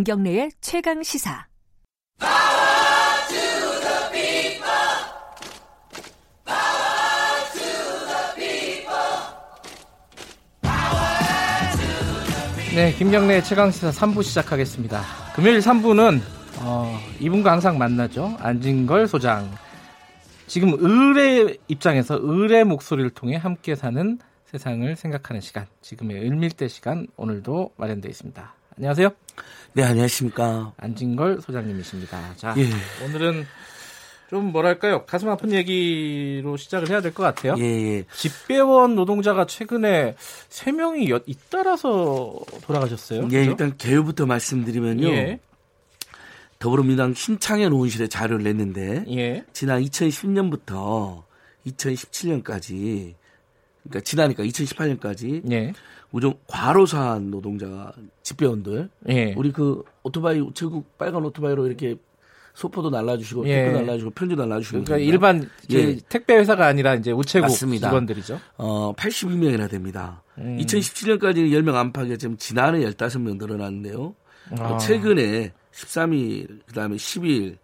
김경래의 최강 시사. 네, 김경래의 최강시사 3부 시작하겠습니다. 금요일 3부는 어, 이분과 항상 만나죠. 안진걸 소장. 지금 을의 입장에서 을의 목소리를 통해 함께 사는 세상을 생각하는 시간. 지금의 을밀대 시간 오늘도 마련되어 있습니다. 안녕하세요. 네, 안녕하십니까. 안진걸 소장님이십니다. 자, 예. 오늘은 좀 뭐랄까요 가슴 아픈 얘기로 시작을 해야 될 것 같아요. 예, 예. 집배원 노동자가 최근에 세 명이 여- 잇따라서 돌아가셨어요. 예, 그죠? 일단 개요부터 말씀드리면요. 예, 더불어민주당 신창현 의원실에 자료를 냈는데 예, 지난 2010년부터 2017년까지 그러니까 지나니까 2018년까지 예, 우정 과로사한 노동자 집배원들 예. 우리 그 오토바이 우체국 빨간 오토바이로 이렇게 소포도 날라주시고 예. 댓글 날라주고 편지 날라주시고 그러니까 일반 저 예. 택배 회사가 아니라 이제 우체국 맞습니다. 직원들이죠. 어 82명이나 됩니다. 음. 2017년까지는 10명 안팎에 지금 지난해 15명 늘어났는데요. 아. 어, 최근에 13일 그다음에 10일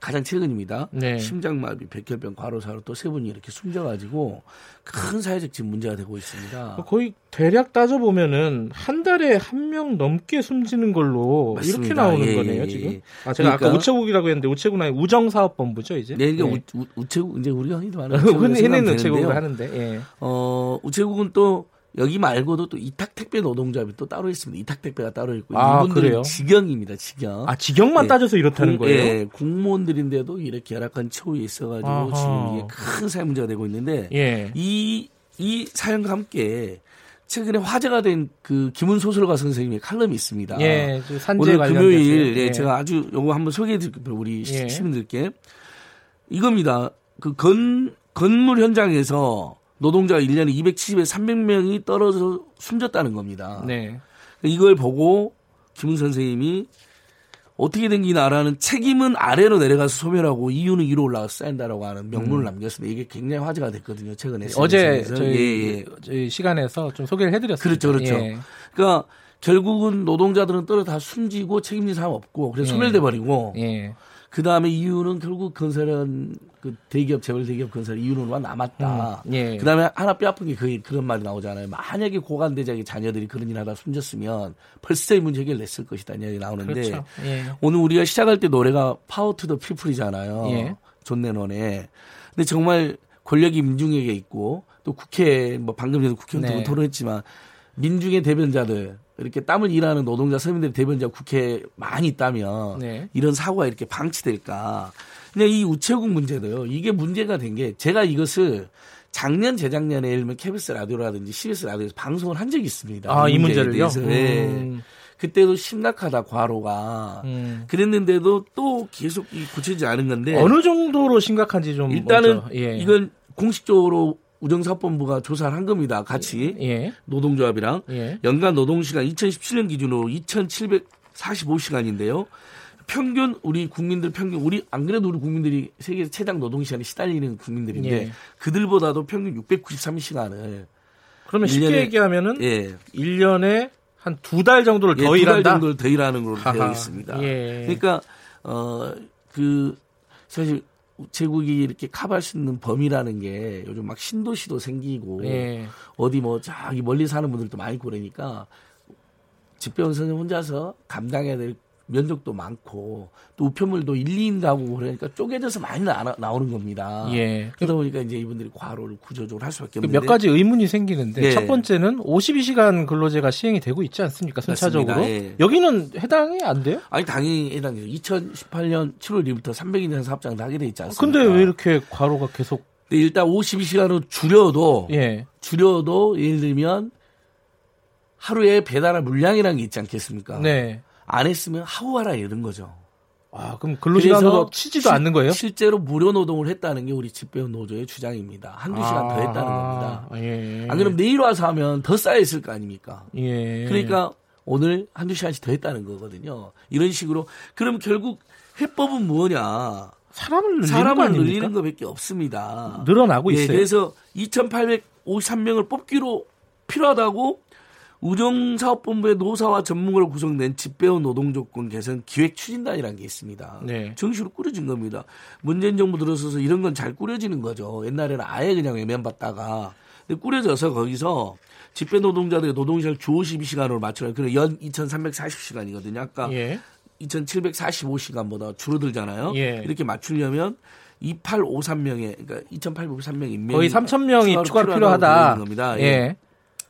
가장 최근입니다. 네. 심장마비, 백혈병, 과로사로 또 세 분이 이렇게 숨져가지고 큰 사회적 지금 문제가 되고 있습니다. 거의 대략 따져 보면은 한 달에 한 명 넘게 숨지는 걸로 맞습니다. 이렇게 나오는 예, 거네요 예, 지금. 예. 아 제가 아까 그러니까- 우체국이라고 했는데 우체국은 아니 우정사업본부죠 이제. 네, 이게 예. 우, 우, 우체국 이제 우리가 흔히도 흔히 우체국이라고 흔히는 되는데요. 하는데. 예. 어, 우체국은 또 여기 말고도 또 이탁 택배 노동자비 또 따로 있습니다. 이탁 택배가 따로 있고 아, 이분들은? 직영입니다. 직영. 아 직영만 예. 따져서 이렇다는 공- 거예요? 예, 공무원들인데도 이렇게 열악한 처우에 있어가지고 아하. 지금 이게 큰 사회 문제가 되고 있는데 예. 이, 이 사연과 함께 최근에 화제가 된 그 김은 소설가 선생님의 칼럼이 있습니다. 예, 저 산재 오늘. 금요일 예, 예. 제가 아주 요거 한번 소개해 드릴게요. 우리 시- 예. 시민들께. 이겁니다. 그 건, 건물 현장에서 노동자가 1년에 270에서 300명이 떨어져 숨졌다는 겁니다. 네. 이걸 보고 김은 선생님이 어떻게 된 이 나라는 책임은 아래로 내려가서 소멸하고 이유는 위로 올라가서 쌓인다라고 하는 명문을 남겼습니다. 이게 굉장히 화제가 됐거든요. 최근에. 음. 어제. 저희, 예, 예. 저희 시간에서 좀 소개를 해드렸습니다. 그렇죠, 그렇죠. 예. 그러니까 결국은 노동자들은 떨어 다 숨지고 책임진 사람 없고 그래서 예. 소멸돼 버리고 예. 그 다음에 이유는 결국 건설은 그 대기업 재벌 대기업 건설 이윤만 남았다. 음, 예. 그 다음에 하나 뼈 아픈 게 그, 그런 말이 나오잖아요. 만약에 고관대작의 자녀들이 그런 일 하다 숨졌으면 벌써 이 문제 해결됐을 것이다. 이런 얘기 나오는데 그렇죠. 예. 오늘 우리가 시작할 때 노래가 Power to the People이잖아요. 예. 존 레논의. 근데 정말 권력이 민중에게 있고 또 국회 뭐 방금 전에 국회의원 네. 토론했지만 민중의 대변자들 이렇게 땀을 일하는 노동자 서민들의 대변자 국회에 많이 있다면 네. 이런 사고가 이렇게 방치될까. 근데 이 우체국 문제도요. 이게 문제가 된 게 제가 이것을 작년 재작년에 예를 들면 KBS 라디오라든지 CBS 라디오에서 방송을 한 적이 있습니다. 아, 이 문제를요? 대해서. 네. 음. 그때도 심각하다 과로가 음. 그랬는데도 또 계속 이 고쳐지지 않은 건데 어느 정도로 심각한지 좀 일단은 예. 이건 공식적으로 우정사업본부가 조사를 한 겁니다. 같이 예. 노동조합이랑 예. 연간 노동시간 2017년 기준으로 2,745시간인데요. 평균 우리 국민들 평균 우리 안 그래도 우리 국민들이 세계 최장 노동 시간에 시달리는 국민들인데 예. 그들보다도 평균 693시간을 그러면 쉽게 일년에- 얘기하면은 예, 일 1년에 한 두 달 정도를 예, 더 두달 일한다. 정도를 더 일하는 걸로 되어. 있습니다. 예. 그러니까 어 그 사실 우체국이 이렇게 커버할 수 있는 범위라는 게 요즘 막 신도시도 생기고 예. 어디 뭐 저기 멀리 사는 분들도 많이 그러니까 집배원 선생 혼자서 감당해야 될 면적도 많고 또 우편물도 1, 2인 가구 그러니까 쪼개져서 많이 나, 나오는 겁니다. 예. 그러다 보니까 이제 이분들이 과로를 구조적으로 할 수밖에 그 없는데 몇 가지 의문이 생기는데 네. 첫 번째는 52시간 근로제가 시행이 되고 있지 않습니까? 순차적으로. 예. 여기는 해당이 안 돼요? 아니 당연히 해당돼요. 2018년 7월 1일부터 300일 이상 사업장을 하게 돼 있지 않습니까? 근데 왜 이렇게 과로가 계속 근데 일단 52시간으로 줄여도 예. 줄여도 예를 들면 하루에 배달할 물량이라는 게 있지 않겠습니까? 네. 안 했으면 하루하라 이런 거죠. 아, 그럼 근로시간으로 치지도 실- 않는 거예요? 실제로 무료 노동을 했다는 게 우리 집배원 노조의 주장입니다. 한두 시간 더 했다는 겁니다. 아, 예. 안 그러면 내일 와서 하면 더 쌓여있을 거 아닙니까? 예. 그러니까 오늘 한두 시간씩 더 했다는 거거든요. 이런 식으로. 그럼 결국 해법은 뭐냐? 사람을 늘리는 거 사람을? 늘리는 것밖에 없습니다. 늘어나고 예, 있어요. 그래서 2,853명을 뽑기로 필요하다고 우정사업본부의 노사와 전문가로 구성된 집배원 노동조건 개선 기획 추진단이라는 게 있습니다. 네. 정식으로 꾸려진 겁니다. 문재인 정부 들어서서 이런 건 잘 꾸려지는 거죠. 옛날에는 아예 그냥 외면받다가 근데 꾸려져서 거기서 집배 노동자들의 노동시간 주 52시간으로 맞추는 그런 연 2,340시간이거든요. 아까 예. 2,745시간보다 줄어들잖아요. 예. 이렇게 맞추려면 2853명의 그러니까 2,853명 인명 거의 3천 명이 추가로 필요하다. 겁니다. 예. 예.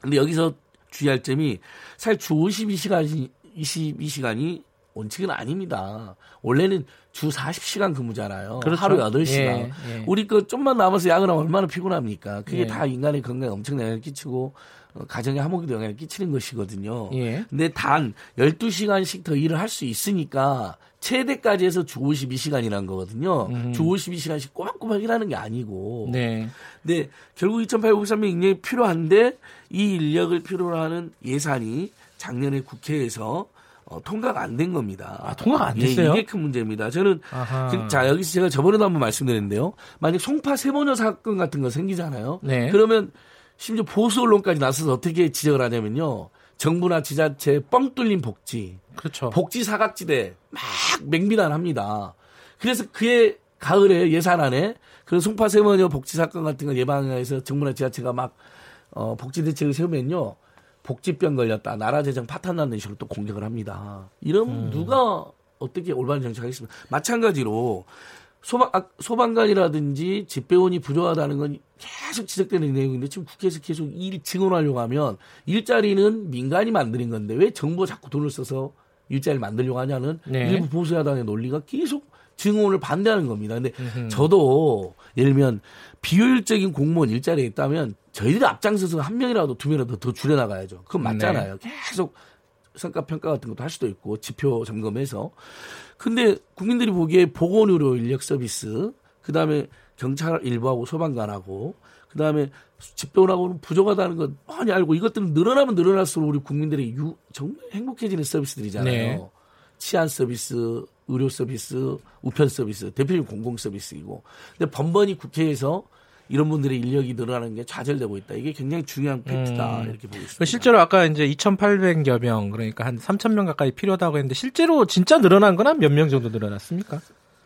근데 여기서 주의할 점이 사실 주 52시간이 22시간이 원칙은 아닙니다. 원래는 주 40시간 근무잖아요. 그렇죠. 하루 8시간. 예, 예. 우리 거 좀만 남아서 야근하면 얼마나 피곤합니까? 그게 예. 다 인간의 건강에 영향을 끼치고 어, 가정의 화목에도 영향을 끼치는 것이거든요. 예. 근데 단 12시간씩 더 일을 할 수 있으니까 최대까지 해서 주 52시간이라는 거거든요. 주 52시간씩 꼬박꼬박 일하는 게 아니고. 음. 네. 근데 결국 2,853명 인력이 필요한데 이 인력을 필요로 하는 예산이 작년에 국회에서 어, 통과가 안 된 겁니다. 아, 통과가 안 예, 됐어요? 이게 큰 문제입니다. 저는 아하. 그- 자 여기서 제가 저번에도 한번 말씀드렸는데요. 만약 송파 세모녀 사건 같은 거 생기잖아요. 네. 그러면 심지어 보수 언론까지 나서서 어떻게 지적을 하냐면요. 정부나 지자체 뻥 뚫린 복지, 그렇죠. 복지 사각지대 막 맹비난합니다. 그래서 그해 가을에 예산안에 그 송파 세모녀 복지 사건 같은 걸 예방해서 정부나 지자체가 막 어, 복지 대책을 세우면요. 복지병 걸렸다. 나라 재정 파탄나는 식으로 또 공격을 합니다. 이러면 누가 어떻게 올바른 정책하겠습니까? 마찬가지로 소방, 아, 소방관이라든지 집배원이 부족하다는 건 계속 지적되는 내용인데 지금 국회에서 계속 일 증언하려고 하면 일자리는 민간이 만드는 건데 왜 정부가 자꾸 돈을 써서 일자리를 만들려고 하냐는 네. 일부 보수야당의 논리가 계속 증언을 반대하는 겁니다. 근데 저도 예를 들면 비효율적인 공무원 일자리에 있다면 저희들이 앞장서서 한 명이라도 두 명이라도 더 줄여나가야죠. 그건 맞잖아요. 계속 성과 평가 같은 것도 할 수도 있고 지표 점검해서. 근데 국민들이 보기에 보건 의료 인력 서비스, 그 다음에 경찰 일부하고 소방관하고, 그 다음에 집배원하고는 부족하다는 것 많이 알고 이것들은 늘어나면 늘어날수록 우리 국민들이 유, 정말 행복해지는 서비스들이잖아요. 네. 치안 서비스, 의료 서비스, 우편 서비스, 대표적인 공공 서비스이고. 근데 번번이 국회에서 이런 분들의 인력이 늘어나는 게 좌절되고 있다. 이게 굉장히 중요한 팩트다. 음. 이렇게 보고 있습니다. 그 실제로 아까 이제 2,800여 명 그러니까 한 3,000명 가까이 필요하다고 했는데 실제로 진짜 늘어난 건 한 몇 명 정도 늘어났습니까?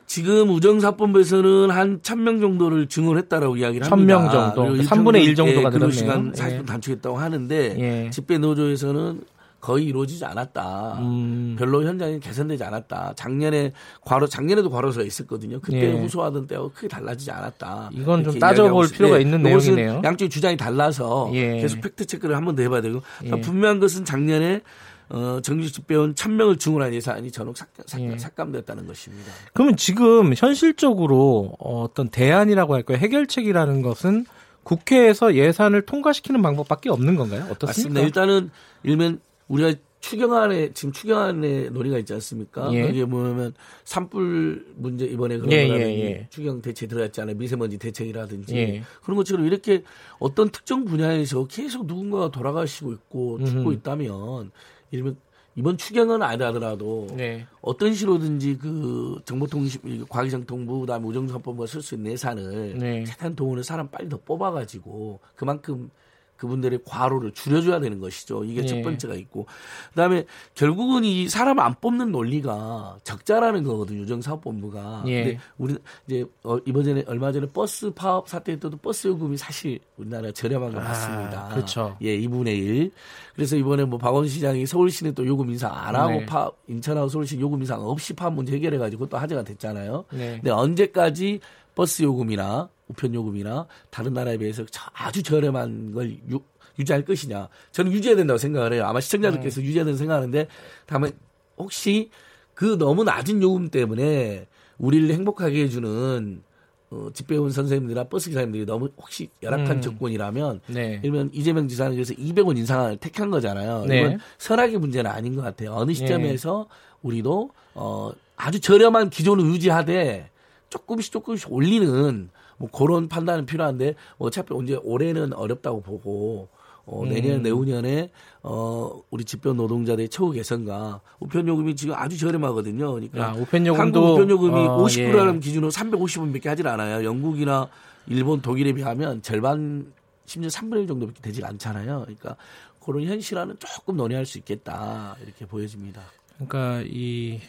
지금 우정사법부에서는 한 1000명 정도를 증언했다라고 이야기를 1000명 합니다. 정도. 그리고 3분의 1 일평균, 정도가 예, 근로 늘었네요. 시간 예. 40분 단축했다고 하는데 예. 집배 노조에서는 거의 이루어지지 않았다. 음. 별로 현장이 개선되지 않았다. 작년에 과로 작년에도 과로사가 있었거든요. 그때 예. 호소하던 때하고 크게 달라지지 않았다. 이건 좀 따져볼 필요가 예, 있는 이것은 내용이네요. 양쪽의 주장이 달라서 예. 계속 팩트 체크를 한번 더 해봐야 되고 그러니까 예. 분명한 것은 작년에 어, 정규 집배원 1000명을 증언한 예산이 전액 삭, 삭, 예. 삭감됐다는 것입니다. 그러면 지금 현실적으로 어떤 대안이라고 할까요? 해결책이라는 것은 국회에서 예산을 통과시키는 방법밖에 없는 건가요? 맞습니다. 어떻습니까? 일단은 일면 우리가 추경안에 지금 추경안에 논의가 있지 않습니까? 예. 거기에 뭐냐면 산불 문제 이번에 그런 예, 거라든지 예, 예. 추경 대책 들어갔잖아요. 미세먼지 대책이라든지 예. 그런 것처럼 이렇게 어떤 특정 분야에서 계속 누군가가 돌아가시고 있고 죽고 음흠. 있다면 이러면 이번 추경은 아니라더라도 네. 어떤 식으로든지 그 정보통신 과기정통부 그다음에 우정사법부가 쓸 수 있는 예산을 네. 최대한 돈을 사람 빨리 더 뽑아가지고 그만큼 그분들의 과로를 줄여줘야 되는 것이죠. 이게 예. 첫 번째가 있고 그다음에 결국은 이 사람 안 뽑는 논리가 적자라는 거거든요. 유정사업본부가. 예. 근데 우리 이제 어, 이번 전에 얼마 전에 버스 파업 사태 때도 버스 요금이 사실 우리나라 저렴한 것 아, 같습니다. 그렇죠. 예, 2분의 1. 그래서 이번에 뭐 박원순 시장이 서울시는 또 요금 인상 안 하고 네. 파업, 인천하고 서울시 요금 인상 없이 파업 문제 해결해 가지고 또 화제가 됐잖아요. 네. 근데 언제까지 버스 요금이나 우편 요금이나 다른 나라에 비해서 저- 아주 저렴한 걸 유, 유지할 것이냐. 저는 유지해야 된다고 생각을 해요. 아마 시청자들께서 네. 유지해야 된다고 생각하는데 다만 혹시 그 너무 낮은 요금 때문에 우리를 행복하게 해주는 어, 집배원 선생님들이나 버스 기사님들이 너무 혹시 열악한 음. 조건이라면 네. 이러면 이재명 지사는 그래서 200원 인상을 택한 거잖아요. 네. 이건 선악의 문제는 아닌 것 같아요. 어느 시점에서 우리도 어 아주 저렴한 기존을 유지하되 조금씩 조금씩 올리는 뭐 그런 판단은 필요한데 어차피 언제 올해는 어렵다고 보고 어 내년 음. 내후년에 어 우리 집변 노동자들의 처우 개선과 우편 요금이 지금 아주 저렴하거든요. 그러니까 아, 우편 요금도 한국 우편 요금이 어, 50%라는 예. 기준으로 350원밖에 하질 않아요. 영국이나 일본, 독일에 비하면 절반 심지어 3분의 1 정도밖에 되질 않잖아요. 그러니까 그런 현실화는 조금 논의할 수 있겠다 이렇게 보여집니다. 그러니까 이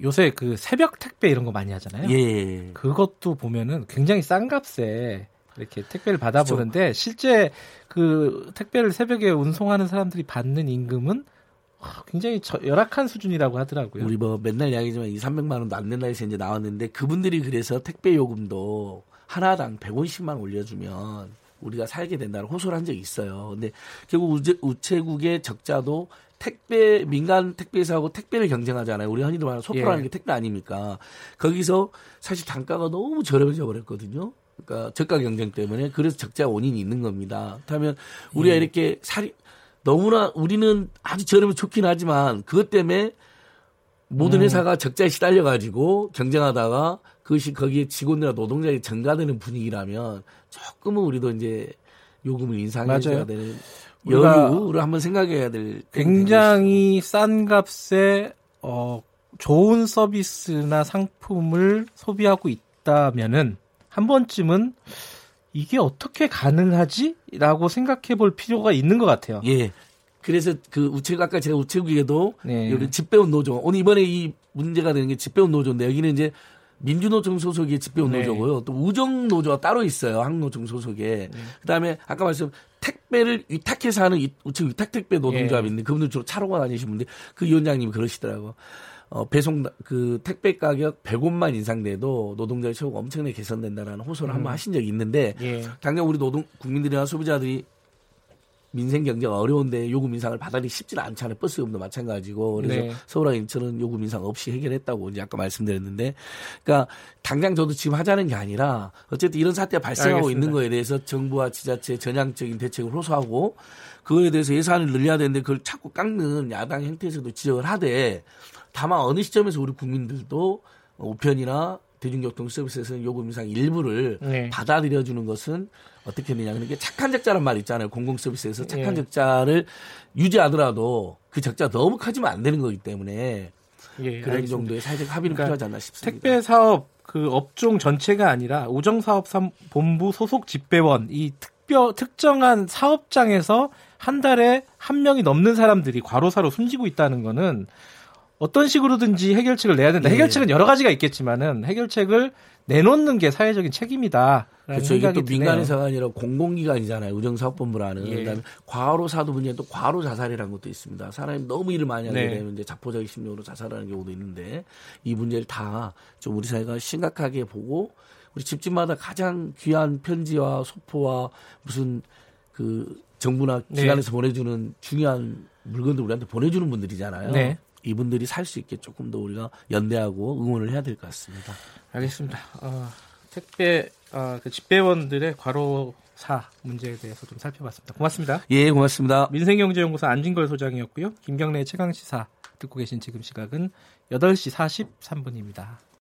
요새 그 새벽 택배 이런 거 많이 하잖아요. 예. 그것도 보면은 굉장히 싼 값에 이렇게 택배를 받아보는데 실제 그 택배를 새벽에 운송하는 사람들이 받는 임금은 굉장히 저, 열악한 수준이라고 하더라고요. 우리 뭐 맨날 이야기지만 2, 300만 원도 안 된다 해서 이제 나왔는데 그분들이 그래서 택배 요금도 하나당 150만 원 올려주면 우리가 살게 된다는 호소를 한 적이 있어요. 근데 결국 우체, 우체국의 적자도 택배 민간 택배사하고 택배를 경쟁하잖아요. 우리 흔히도 말하는 소프라는 예. 게 택배 아닙니까? 거기서 사실 단가가 너무 저렴해져 버렸거든요. 그러니까 저가 경쟁 때문에 그래서 적자 원인이 있는 겁니다. 그렇다면 우리가 예. 이렇게 살이 너무나 우리는 아주 저렴해 좋긴 하지만 그것 때문에 모든 음. 회사가 적자에 시달려 가지고 경쟁하다가 그것이 거기에 직원이나 노동자에 전가되는 분위기라면 조금은 우리도 이제 요금을 인상해 줘야 맞아요. 되는 여유를 한번 생각해야 될 굉장히 싼 값에 어, 좋은 서비스나 상품을 소비하고 있다면은 한 번쯤은 이게 어떻게 가능하지?라고 생각해 볼 필요가 있는 것 같아요. 예. 그래서 그 우체국 아까 제가 우체국에도 네. 여기 집배원 노조 오늘 이번에 이 문제가 되는 게 집배원 노조인데 여기는 이제 민주노총 소속의 집배원 네. 노조고요. 또 우정 노조가 따로 있어요. 항노총 소속에. 네. 그다음에 아까 말씀 택배를 위탁해서 하는 이- 우체국 위탁 택배 노동조합이 예. 있는데 그분들 주로 차로가 다니시는 분데 그 위원장님이 그러시더라고. 어, 배송 그 택배 가격 100원만 인상돼도 노동자의 처우가 엄청나게 개선된다라는 호소를 한번 하신 적이 있는데 예. 당장 우리 노동 국민들이나 소비자들이 민생 경제가 어려운데 요금 인상을 받아들이기 쉽지는 않잖아요. 버스요금도 마찬가지고 그래서 네. 서울과 인천은 요금 인상 없이 해결했다고 이제 아까 말씀드렸는데, 그러니까 당장 저도 지금 하자는 게 아니라 어쨌든 이런 사태가 발생하고 알겠습니다. 있는 거에 대해서 정부와 지자체 전향적인 대책을 호소하고 그거에 대해서 예산을 늘려야 되는데 그걸 자꾸 깎는 야당 형태에서도 지적을 하되 다만 어느 시점에서 우리 국민들도 우편이나 대중교통 서비스에서는 요금 인상 일부를 네. 받아들여 주는 것은 어떻게 되냐. 그러니까 착한 적자란 말 있잖아요. 공공 서비스에서 착한 예. 적자를 유지하더라도 그 적자 너무 커지면 안 되는 거기 때문에 예, 그런 알겠습니다. 정도의 사회적 합의는 그러니까 필요하지 않나 싶습니다. 택배 사업 그 업종 전체가 아니라 우정사업 본부 소속 집배원 이 특별 특정한 사업장에서 한 달에 한 명이 넘는 사람들이 과로사로 숨지고 있다는 거는 어떤 식으로든지 해결책을 내야 된다. 예. 해결책은 여러 가지가 있겠지만은 해결책을 내놓는 게 사회적인 책임이다. 그렇죠. 이게 또. 민간회사가 아니라 공공기관이잖아요. 우정사업본부라는. 예. 그다음에 과로 사도 문제는 또 과로 자살이라는 것도 있습니다. 사람이 너무 일을 많이 하게 네. 되면 이제 자포자기 심리로 자살하는 경우도 있는데 이 문제를 다 좀 우리 사회가 심각하게 보고 우리 집집마다 가장 귀한 편지와 소포와 무슨 그 정부나 네. 기관에서 보내주는 중요한 물건들 우리한테 보내주는 분들이잖아요. 네. 이분들이 살 수 있게 조금 더 우리가 연대하고 응원을 해야 될 것 같습니다. 알겠습니다. 어, 택배 어, 그 집배원들의 과로사 문제에 대해서 좀 살펴봤습니다. 고맙습니다. 예, 고맙습니다. 민생경제연구소 안진걸 소장이었고요. 김경래 최강 시사 듣고 계신 지금 시각은 8시 43분입니다.